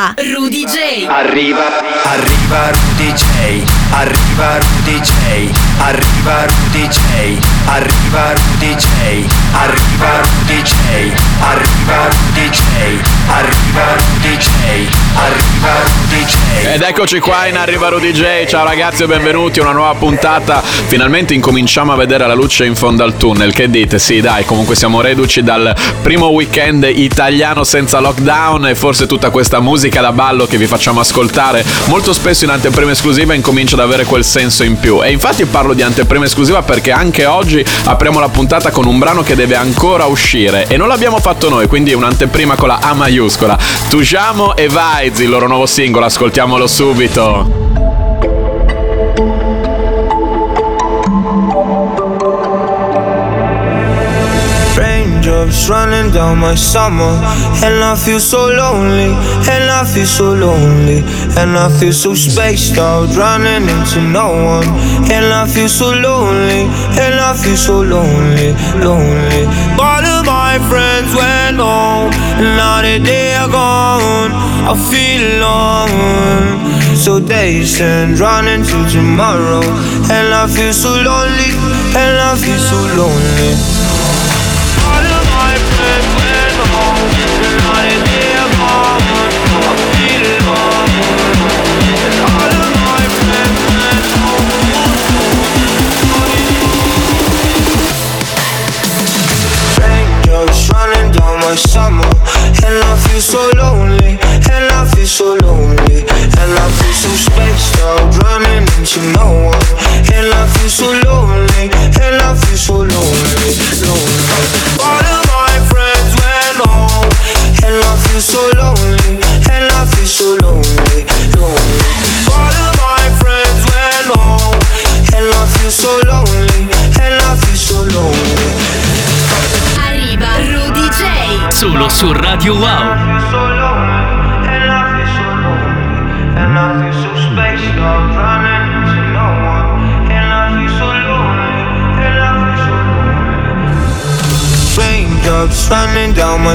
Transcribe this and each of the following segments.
Arriva Rudy J. Arriva, arriva Rudy J. Arriva Rudy J. Arriva Rudy J. Arriva Rudy J. Arriva Rudy J. Arriva Rudy J. Arriva Rudy J. Arriva Rudy J. Ed eccoci qua in Arriva Rudy J. Ciao ragazzi e benvenuti a una nuova puntata. Finalmente incominciamo a vedere la luce in fondo al tunnel. Che dite? Sì, dai, comunque siamo reduci dal primo weekend italiano senza lockdown e forse tutta questa musica da ballo che vi facciamo ascoltare molto spesso in anteprima esclusiva incomincia ad avere quel senso in più. E infatti parlo di anteprima esclusiva perché anche oggi apriamo la puntata con un brano che deve ancora uscire e non l'abbiamo fatto noi, quindi un'anteprima con la A maiuscola. Tujamo e Vaiz, il loro nuovo singolo, ascoltiamolo subito. Raindrops running down my summer And I feel so lonely And I feel so lonely And I feel so spaced out Running into no one And I feel so lonely And I feel so lonely Lonely All of my friends went home And now that they are gone I feel alone. So days and running to tomorrow. And I feel so lonely. And I feel so lonely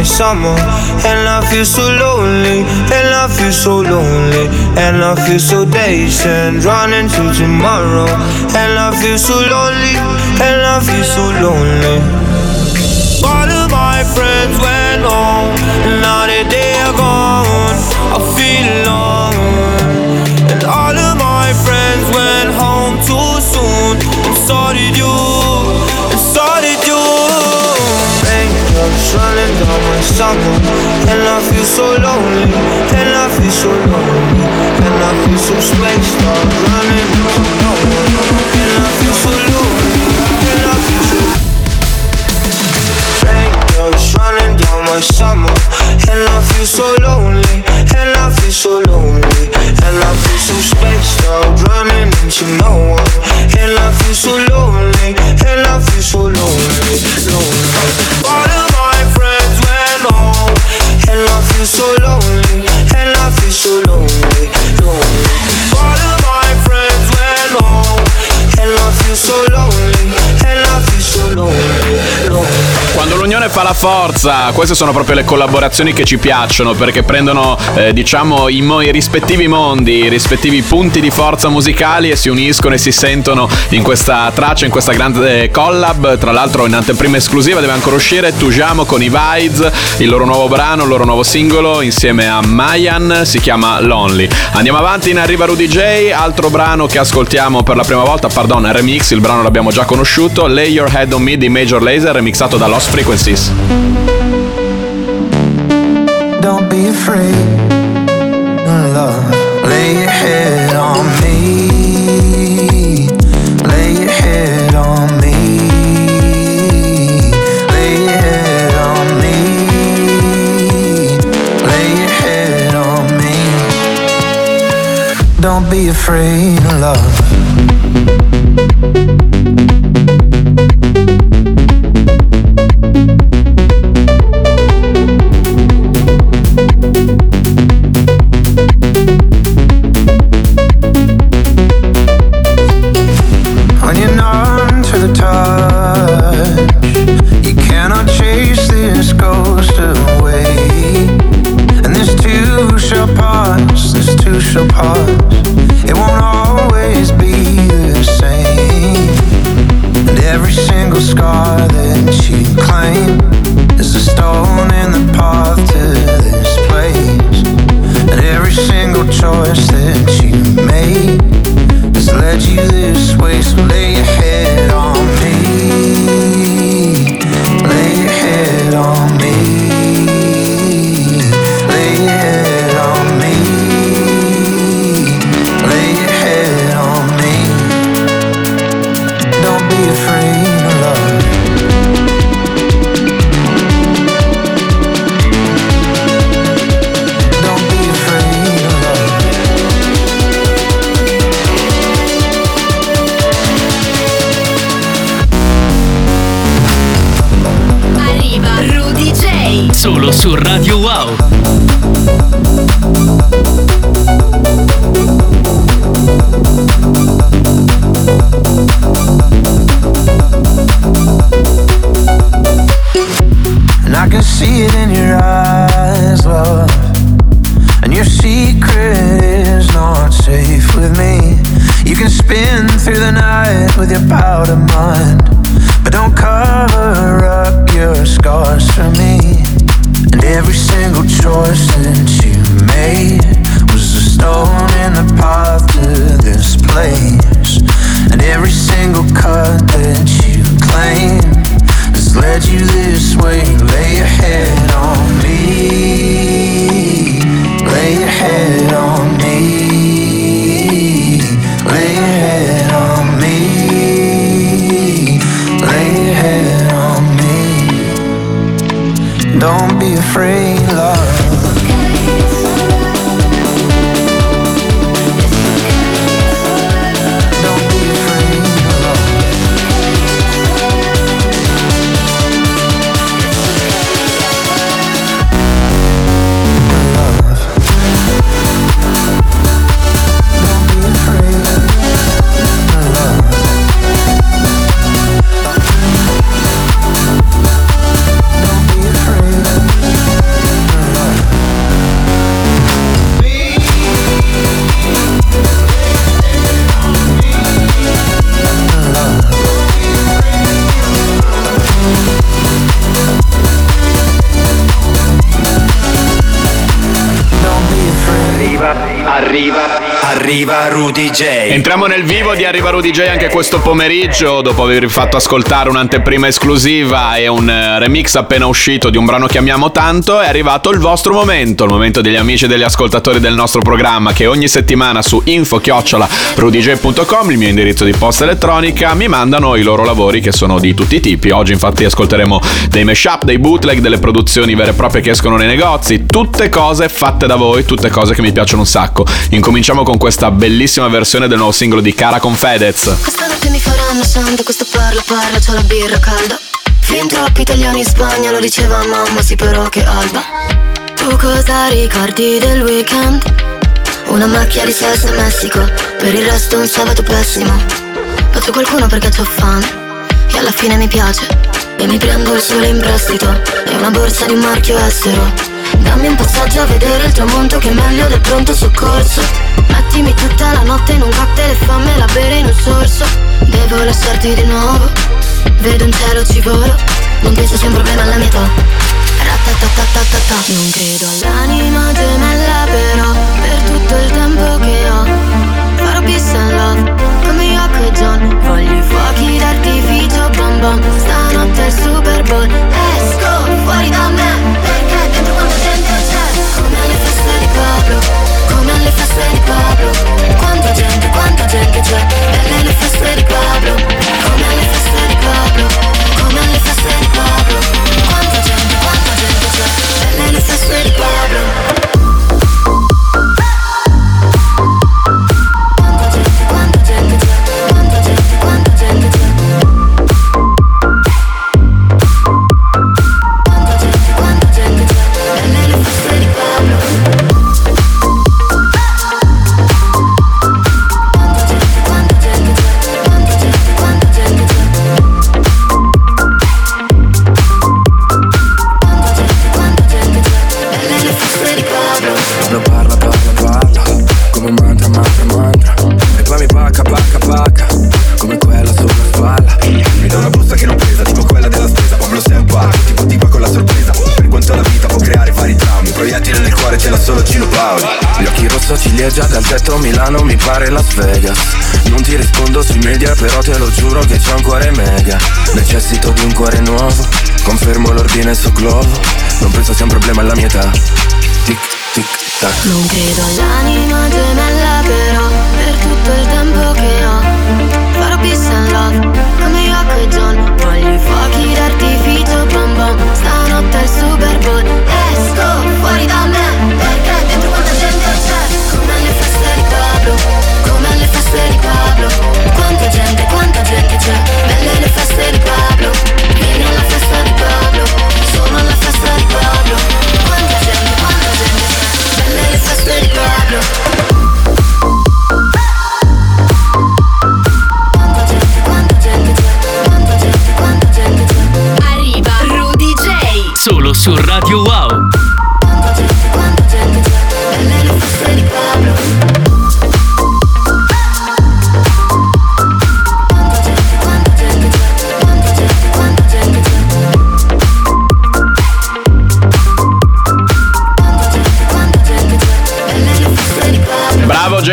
summer, and I feel so lonely, and I feel so lonely, and I feel so dazed and running to tomorrow, and I feel so lonely, and I feel so lonely. All of my friends went home, and now running down my summer, and I feel so lonely, and I feel so lonely, and I feel so spaced out, running into no and I feel so lonely, and I feel so Raindrops running down my summer And I feel so lonely And I feel so lonely And I feel so spaced out Running into no one And I feel so lonely And I feel so lonely Lonely All home And I feel so lonely And I feel so lonely Lonely. All friends went home And I feel so lonely And I feel so lonely Lonely Quando l'unione fa la forza, queste sono proprio le collaborazioni che ci piacciono perché prendono, eh, diciamo, i, mo- i rispettivi mondi, i rispettivi punti di forza musicali e si uniscono e si sentono in questa traccia, in questa grande collab. Tra l'altro, in anteprima esclusiva deve ancora uscire Tujamo con i Vides, il loro nuovo brano, il loro nuovo singolo insieme a Mayan, si chiama Lonely. Andiamo avanti in Arriva Rudy J, altro brano che ascoltiamo per la prima volta, pardon, remix, il brano l'abbiamo già conosciuto, Lay Your Head on Me di Major Laser, remixato da Lost Frequencies. Don't be afraid, love. Lay your head on me. Lay your head on me. Lay your head on me. Lay your head on me. Don't be afraid, love. Solo su Radio Wow. Arriva, Rudy J. Entriamo nel vivo di Arriva Rudy J anche questo pomeriggio dopo aver fatto ascoltare un'anteprima esclusiva e un eh, remix appena uscito di un brano che amiamo tanto è arrivato il vostro momento, il momento degli amici e degli ascoltatori del nostro programma che ogni settimana su info-rudj.com, il mio indirizzo di posta elettronica, mi mandano i loro lavori che sono di tutti i tipi. Oggi infatti ascolteremo dei mashup, dei bootleg, delle produzioni vere e proprie che escono nei negozi, tutte cose fatte da voi, tutte cose che mi piacciono un sacco. Incominciamo con questa bellissima versione del nuovo singolo di Cara con Fedez. Questa notte mi faranno santo, questo parla parla, c'ho la birra calda. Fin troppi italiani in Spagna, lo diceva mamma, sì però che alba. Tu cosa ricordi del weekend? Una macchia di salsa in Messico, per il resto un sabato pessimo. Faccio qualcuno perché c'ho fame, e alla fine mi piace. E mi prendo il sole in prestito, e una borsa di un marchio estero. Dammi un passaggio a vedere il tramonto che è meglio del pronto soccorso. Mettimi tutta la notte in un cocktail e fammela bere in un sorso. Devo lasciarti di nuovo Vedo un cielo ci volo. Non penso sia un problema alla mia età. Non credo all'anima gemella però Per tutto il tempo che ho Farò peace and love Come Yoko e John Voglio i fuochi d'artificio bom Stanotte è il Super Bowl Esco fuori da me feste di Pablo Quanta gente, quanta gente c'è? Belle le feste di Pablo tetto Milano mi pare Las Vegas. Non ti rispondo sui media Però te lo giuro che c'ho un cuore mega. Necessito di un cuore nuovo Confermo l'ordine su globo. Non penso sia un problema alla mia età. Tic, tic, tac. Non credo all'anima gemella però Per tutto il tempo che ho Farò peace and love Come Yoko e John. Voglio i fuochi d'artificio bom bom. Stanotte è il Super Bowl Esco fuori da me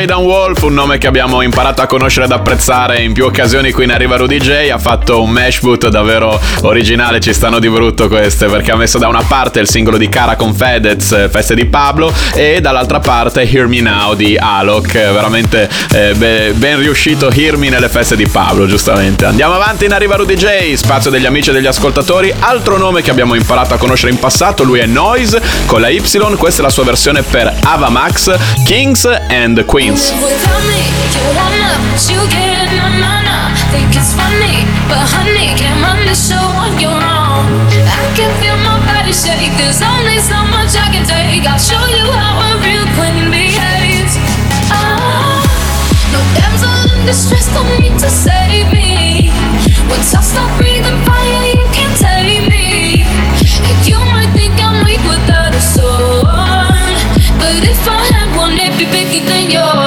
Pablo Bravo Jaydan Wolf, un nome che abbiamo imparato a conoscere ed apprezzare in più occasioni qui in Arriva Rudy J. Ha fatto un mash boot davvero originale, ci stanno di brutto queste, perché ha messo da una parte il singolo di Cara con Fedez, eh, Feste di Pablo, e dall'altra parte Hear Me Now di Alok. Veramente eh, be- ben riuscito Hear Me nelle feste di Pablo, giustamente. Andiamo avanti in Arriva Rudy J, spazio degli amici e degli ascoltatori. Altro nome che abbiamo imparato a conoscere in passato, lui è Noise con la Y, questa è la sua versione per Ava Max, Kings and Queens. Without me, you wanna, you get na na na. Think it's funny, but honey, can't run the show on your own. I can feel my body shake. There's only so much I can take. I'll show you how a real queen behaves. Ah, no distress, don't to save me. I stop breathing fire, you can't me. And you might think I'm weak without a but if I had one, it'd be bigger than yours.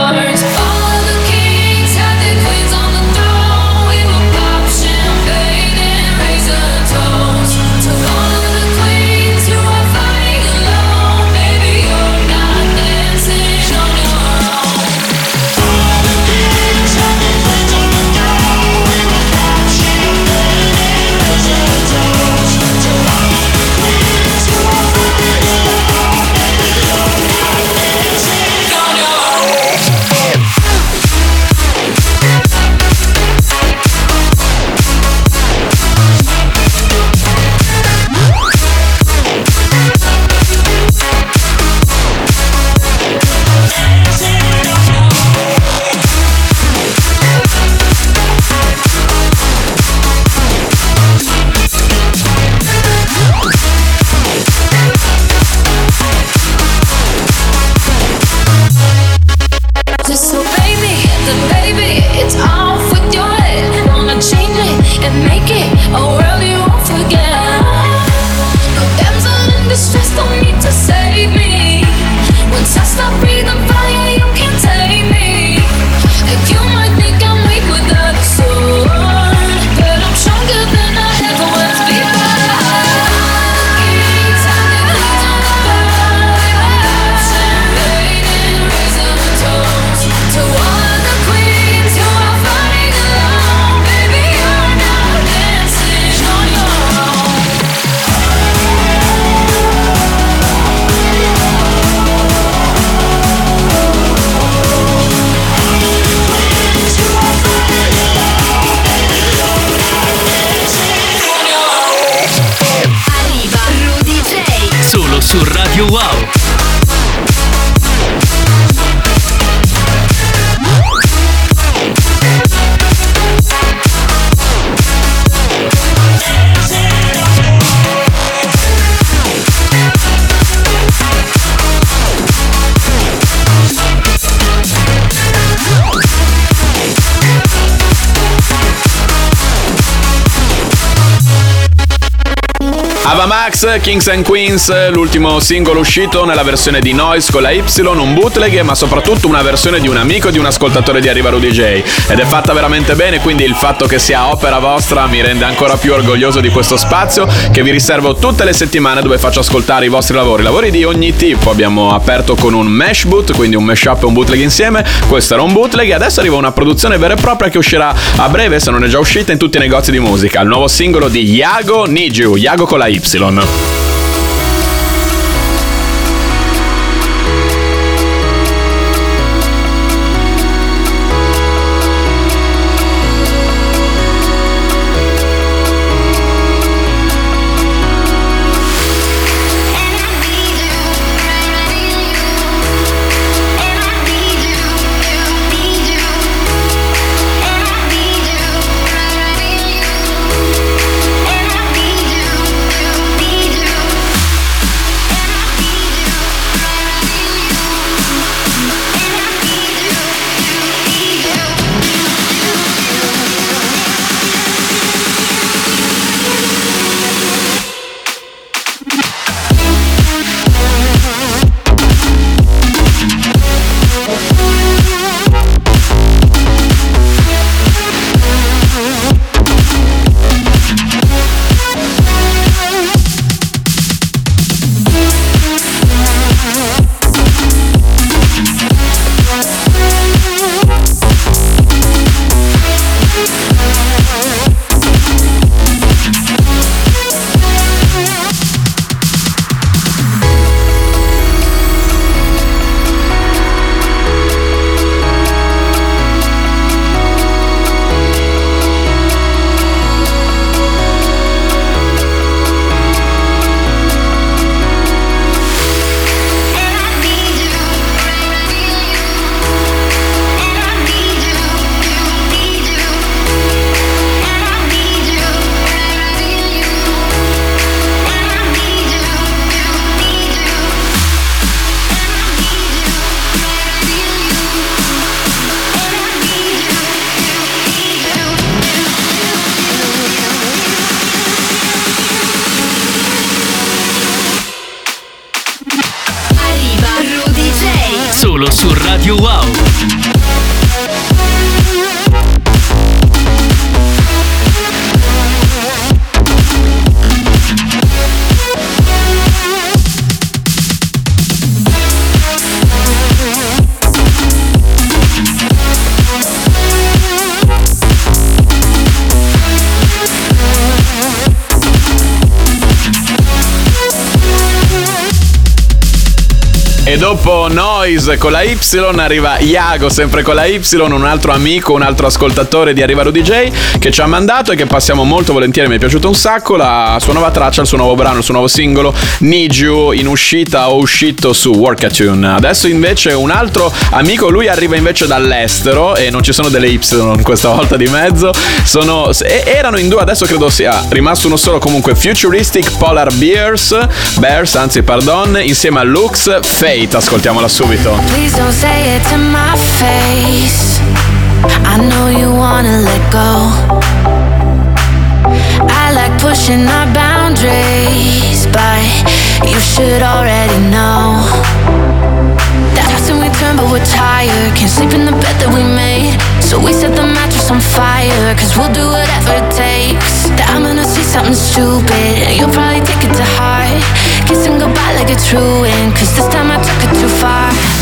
Ava Max, Kings and Queens, l'ultimo singolo uscito nella versione di Noise con la Y, un bootleg, ma soprattutto una versione di un amico di un ascoltatore di Arriva Rudy J. Ed è fatta veramente bene, quindi il fatto che sia opera vostra mi rende ancora più orgoglioso di questo spazio che vi riservo tutte le settimane dove faccio ascoltare i vostri lavori, lavori di ogni tipo. Abbiamo aperto con un mesh boot, quindi un mashup e un bootleg insieme. Questo era un bootleg e adesso arriva una produzione vera e propria che uscirà a breve, se non è già uscita, in tutti i negozi di musica. Il nuovo singolo di Yago Need You, Yago con la Y. Dopo Noise con la Y arriva Iago sempre con la Y, un altro amico, un altro ascoltatore di Arriva Rudy J che ci ha mandato e che passiamo molto volentieri, mi è piaciuto un sacco, la sua nuova traccia, il suo nuovo brano, il suo nuovo singolo Need You in uscita o uscito su Workatune. Adesso invece un altro amico, lui arriva invece dall'estero e non ci sono delle Y questa volta di mezzo, sono, erano in due, adesso credo sia rimasto uno solo comunque Futuristic Polar Bears, Bears anzi pardon, insieme a Lux Fate, ascoltiamola subito. Please don't say it to my face. I know you wanna let go. I like pushing our boundaries, but you should already know. But we're tired. Can't sleep in the bed that we made. So we set the mattress on fire, cause we'll do whatever it takes. That I'm gonna say something stupid, and you'll probably take it to heart. Kissing goodbye like it's ruined, cause this time I took it too far.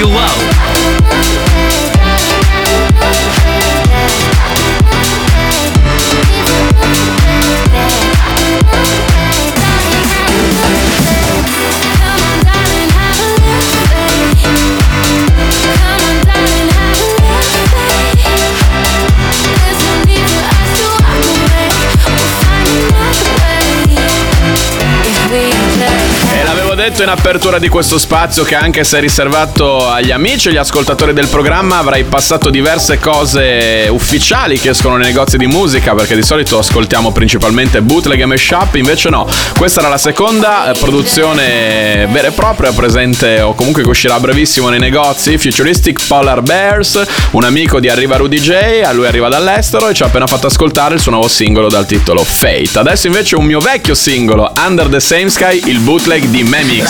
Su Radio detto in apertura di questo spazio che anche se è riservato agli amici e agli ascoltatori del programma avrai passato diverse cose ufficiali che escono nei negozi di musica perché di solito ascoltiamo principalmente bootleg e mashup, invece no, questa era la seconda eh, produzione vera e propria presente o comunque che uscirà brevissimo nei negozi, Futuristic Polar Bears, un amico di Arriva Rudy J, a lui arriva dall'estero e ci ha appena fatto ascoltare il suo nuovo singolo dal titolo Fate. Adesso invece un mio vecchio singolo, Under the Same Sky, il bootleg di Memix.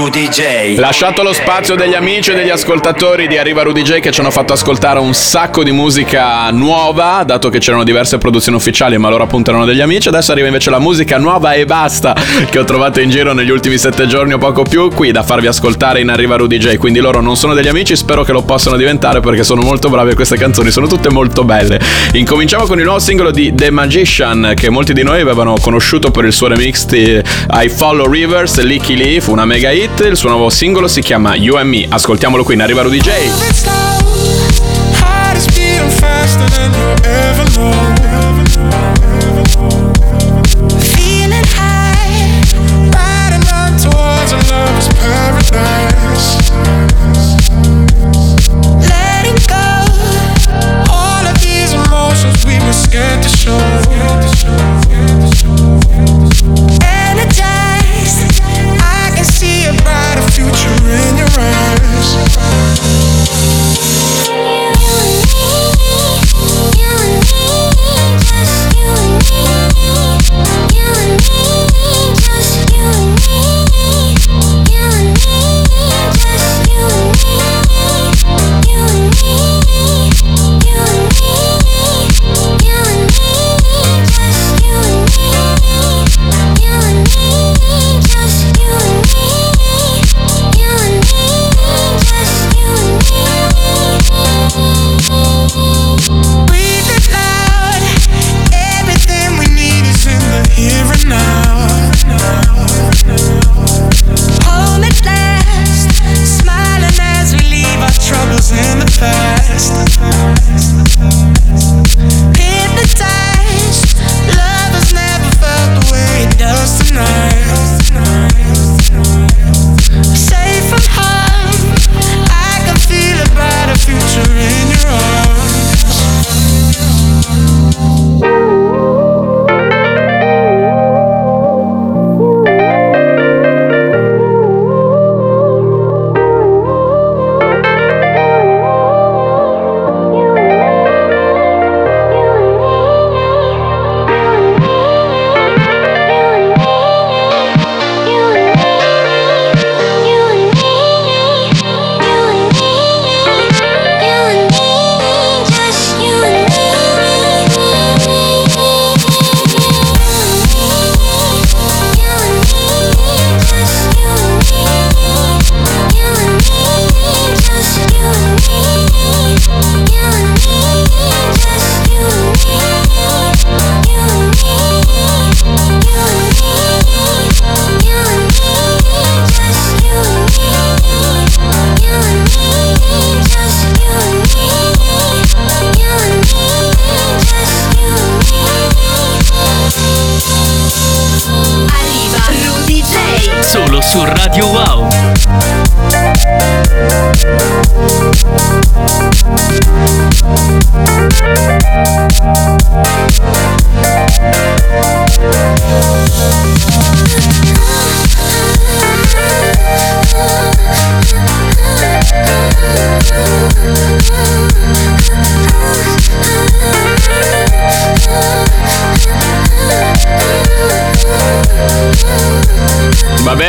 Rudy J. Lasciato lo spazio degli amici e degli ascoltatori di Arriva Rudy J che ci hanno fatto ascoltare un sacco di musica nuova, dato che c'erano diverse produzioni ufficiali, ma loro appunto erano degli amici. Adesso arriva invece la musica nuova e basta che ho trovato in giro negli ultimi sette giorni o poco più qui da farvi ascoltare in Arriva Rudy J. Quindi loro non sono degli amici, spero che lo possano diventare perché sono molto bravi e queste canzoni sono tutte molto belle. Incominciamo con il nuovo singolo di The Magician che molti di noi avevano conosciuto per il suo remix di I Follow Rivers, Licky Lee, fu una mega hit. Il suo nuovo singolo si chiama You and Me. Ascoltiamolo qui in Arriva Rudy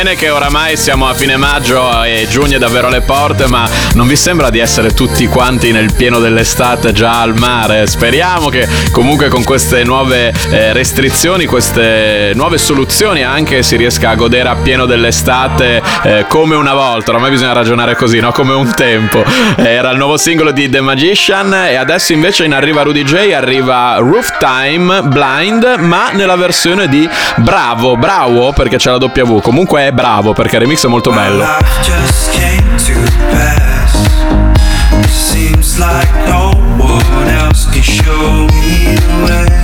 bene che oramai siamo a fine maggio e giugno è davvero alle porte, ma non vi sembra di essere tutti quanti nel pieno dell'estate già al mare? Speriamo che comunque con queste nuove eh, restrizioni, queste nuove soluzioni anche si riesca a godere appieno dell'estate eh, come una volta. Ormai bisogna ragionare così, no? Come un tempo. Era il nuovo singolo di The Magician e adesso invece in arriva Rudy J, arriva Roof Time Blind, ma nella versione di Bravo, Bravo perché c'è la W. Comunque è bravo perché il remix è molto bello. Seems like no one else can show me the way.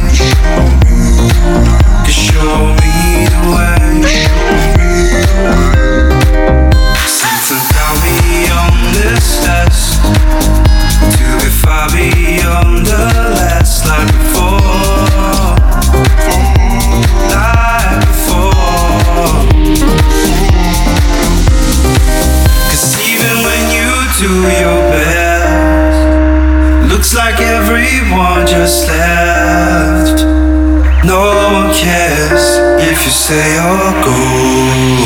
Say or go.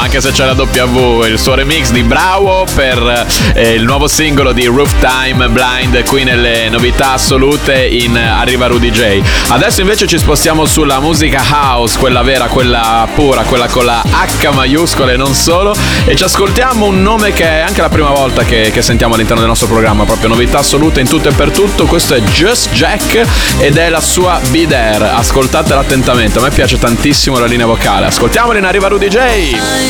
Anche se c'è la W, il suo remix di Bravo per eh, il nuovo singolo di Roof Time Blind qui nelle novità assolute in Arriva Rudy J. Adesso invece ci spostiamo sulla musica house, quella vera, quella pura, quella con la H maiuscola e non solo, e ci ascoltiamo un nome che è anche la prima volta che, che sentiamo all'interno del nostro programma, proprio novità assolute in tutto e per tutto, questo è Just Jack ed è la sua Be There, ascoltatela attentamente, a me piace tantissimo la linea vocale, ascoltiamola in Arriva Rudy J.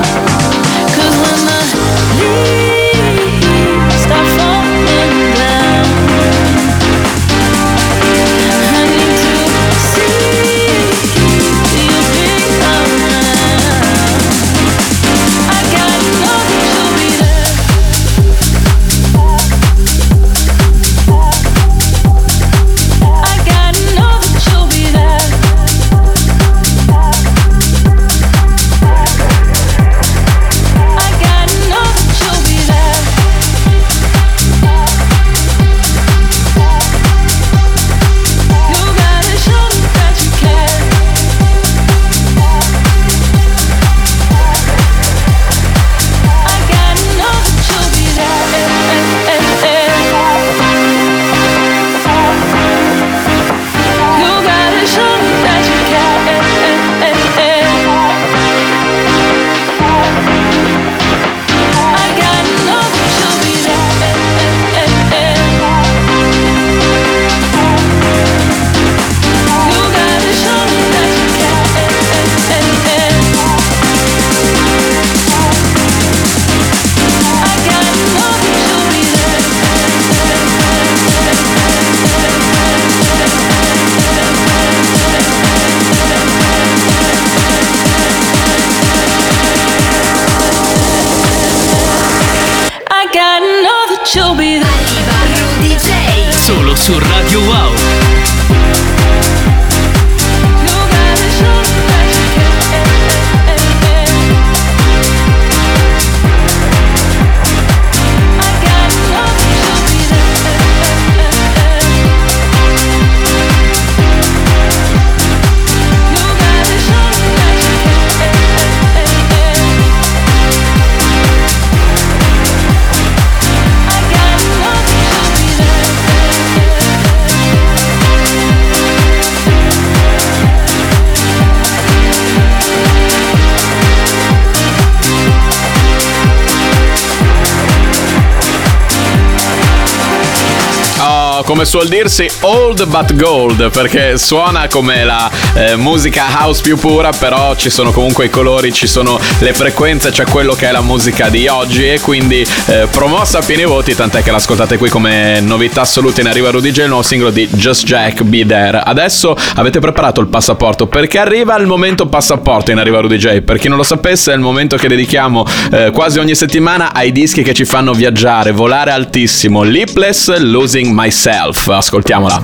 Come suol dirsi, old but gold, perché suona come la eh, musica house più pura, però ci sono comunque i colori, ci sono le frequenze, c'è quello che è la musica di oggi e quindi eh, promossa a pieni voti, tant'è che l'ascoltate qui come novità assoluta in arriva Rudy J, il nuovo singolo di Just Jack Be There. Adesso avete preparato il passaporto, perché arriva il momento passaporto in arriva Rudy J. Per chi non lo sapesse, è il momento che dedichiamo eh, quasi ogni settimana ai dischi che ci fanno viaggiare, volare altissimo. Lipless Losing Myself. Ascoltiamola.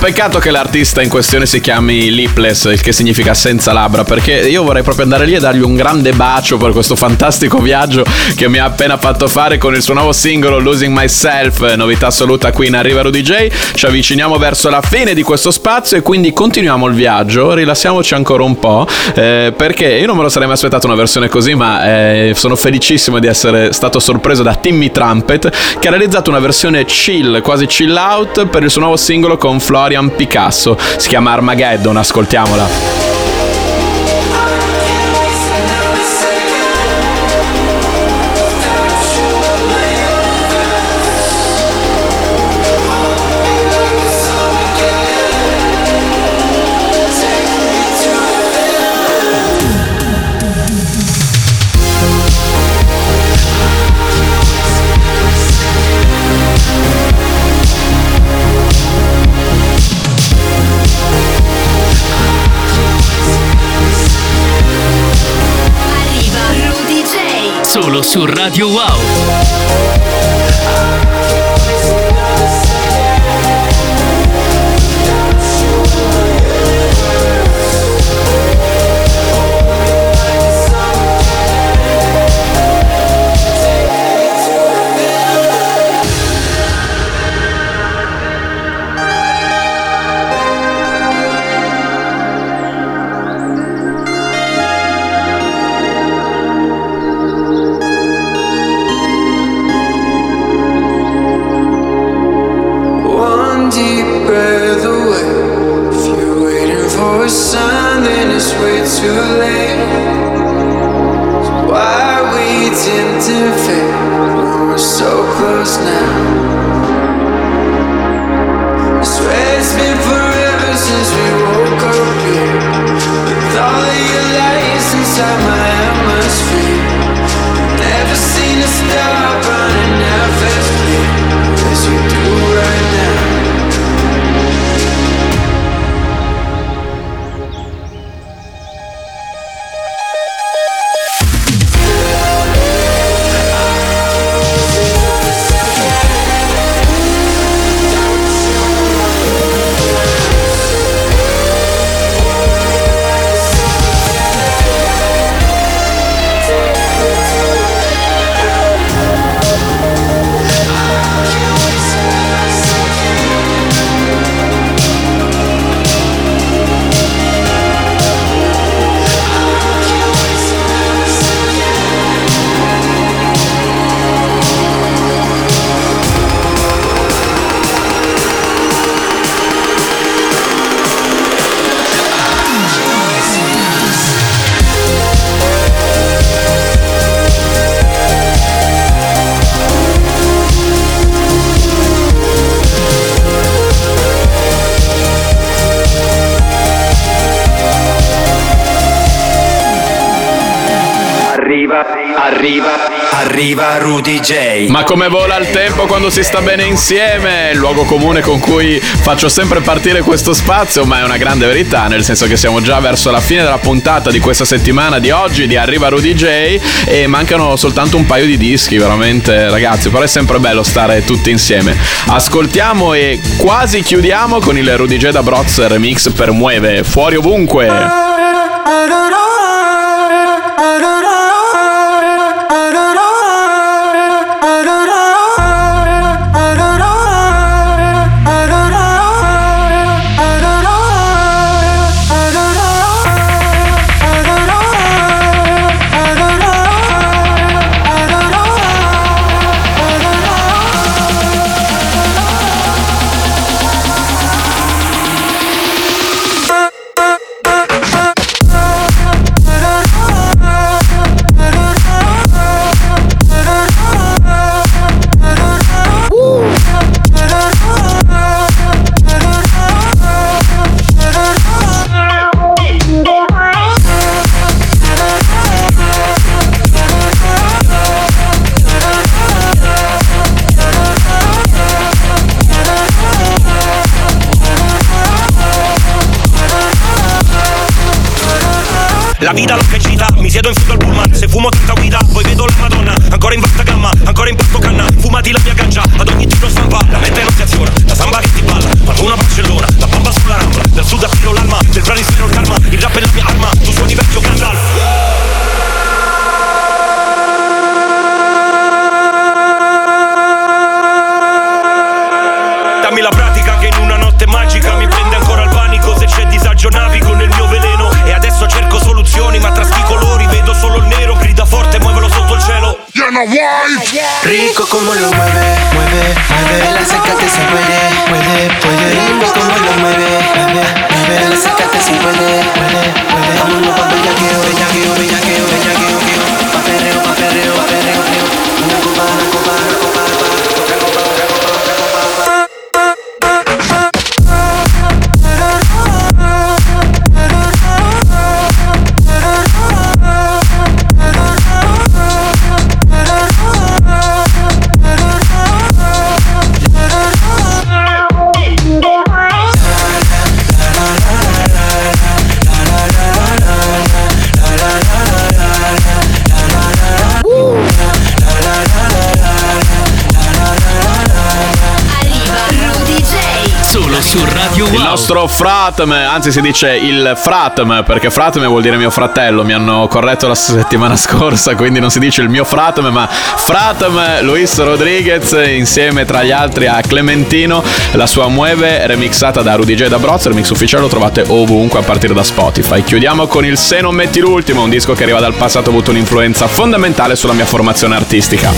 Peccato che l'artista in questione si chiami Lipless, il che significa senza labbra, perché io vorrei proprio andare lì e dargli un grande bacio per questo fantastico viaggio che mi ha appena fatto fare con il suo nuovo singolo Losing Myself, novità assoluta qui in Arriva Rudy J. Ci avviciniamo verso la fine di questo spazio e quindi continuiamo il viaggio, rilassiamoci ancora un po', eh, perché io non me lo sarei mai aspettato una versione così, ma eh, sono felicissimo di essere stato sorpreso da Timmy Trumpet che ha realizzato una versione chill, quasi chill out per il suo nuovo singolo con Florian Picasso. Si chiama Armageddon, ascoltiamola. Su Radio Wow. Arriva Rudy J. Ma come vola il tempo quando si sta bene insieme, il luogo comune con cui faccio sempre partire questo spazio, ma è una grande verità, nel senso che siamo già verso la fine della puntata di questa settimana di oggi di Arriva Rudy J e mancano soltanto un paio di dischi, veramente ragazzi, però è sempre bello stare tutti insieme. Ascoltiamo e quasi chiudiamo con il Rudy J da Broz remix per Mueve, fuori ovunque. La vita l'ho cacita, mi siedo in fondo al pullman Se fumo tutta guida, poi vedo la madonna Ancora in vasta gamma, ancora in posto canna Fumati la mia ganja, ad ogni tiro stampa La mente non si aziona, la samba che ti balla Qualcuno a Barcellona, la bomba sulla rambla Del sud a Piro l'arma, del brani my wife. Rico como lo mueve, mueve, mueve. La acércate si puede, puede, puede. Rico como lo mueve, mueve, mueve. La acércate si puede, puede, puede. Vámonos pa' bellaqueo, bellaqueo, bellaqueo, bellaqueo, nostro fratm, anzi si dice il fratm, perché fratm vuol dire mio fratello, mi hanno corretto la settimana scorsa, quindi non si dice il mio fratm, ma fratm Luis Rodriguez insieme tra gli altri a Clementino, la sua Mueve remixata da Rudy J da Broz, il mix ufficiale lo trovate ovunque a partire da Spotify. Chiudiamo con il Se non metti l'ultimo, un disco che arriva dal passato ha avuto un'influenza fondamentale sulla mia formazione artistica.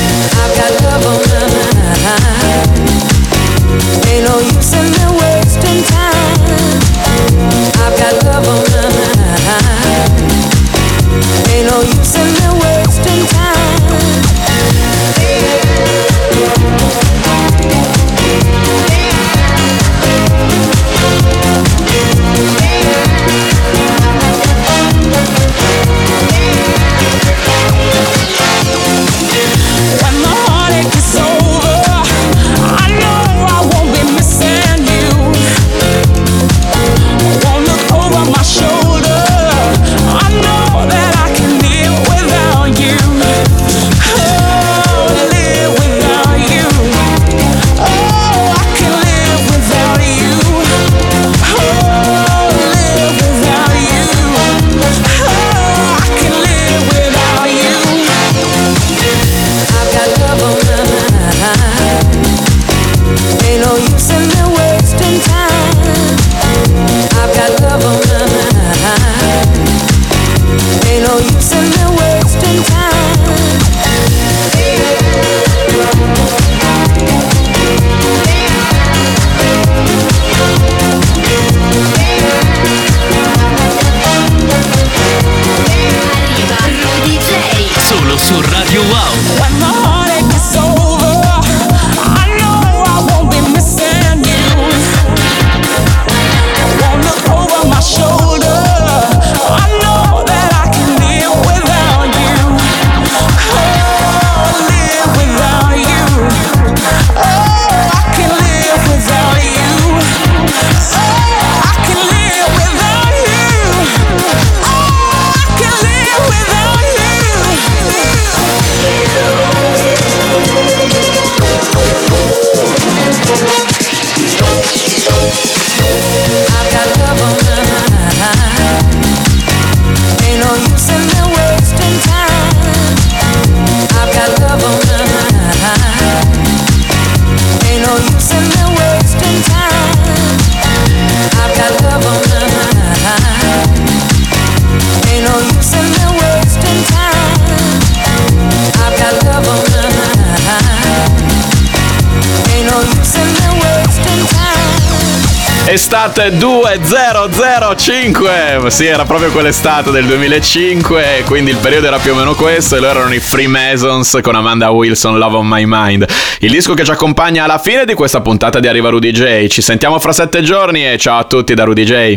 Estate 2005 Sì, era proprio quell'estate del 2005 Quindi il periodo era più o meno questo E loro erano i Freemasons con Amanda Wilson Love on My Mind. Il disco che ci accompagna alla fine di questa puntata di Arriva Rudy J. Ci sentiamo fra sette giorni e ciao a tutti da Rudy J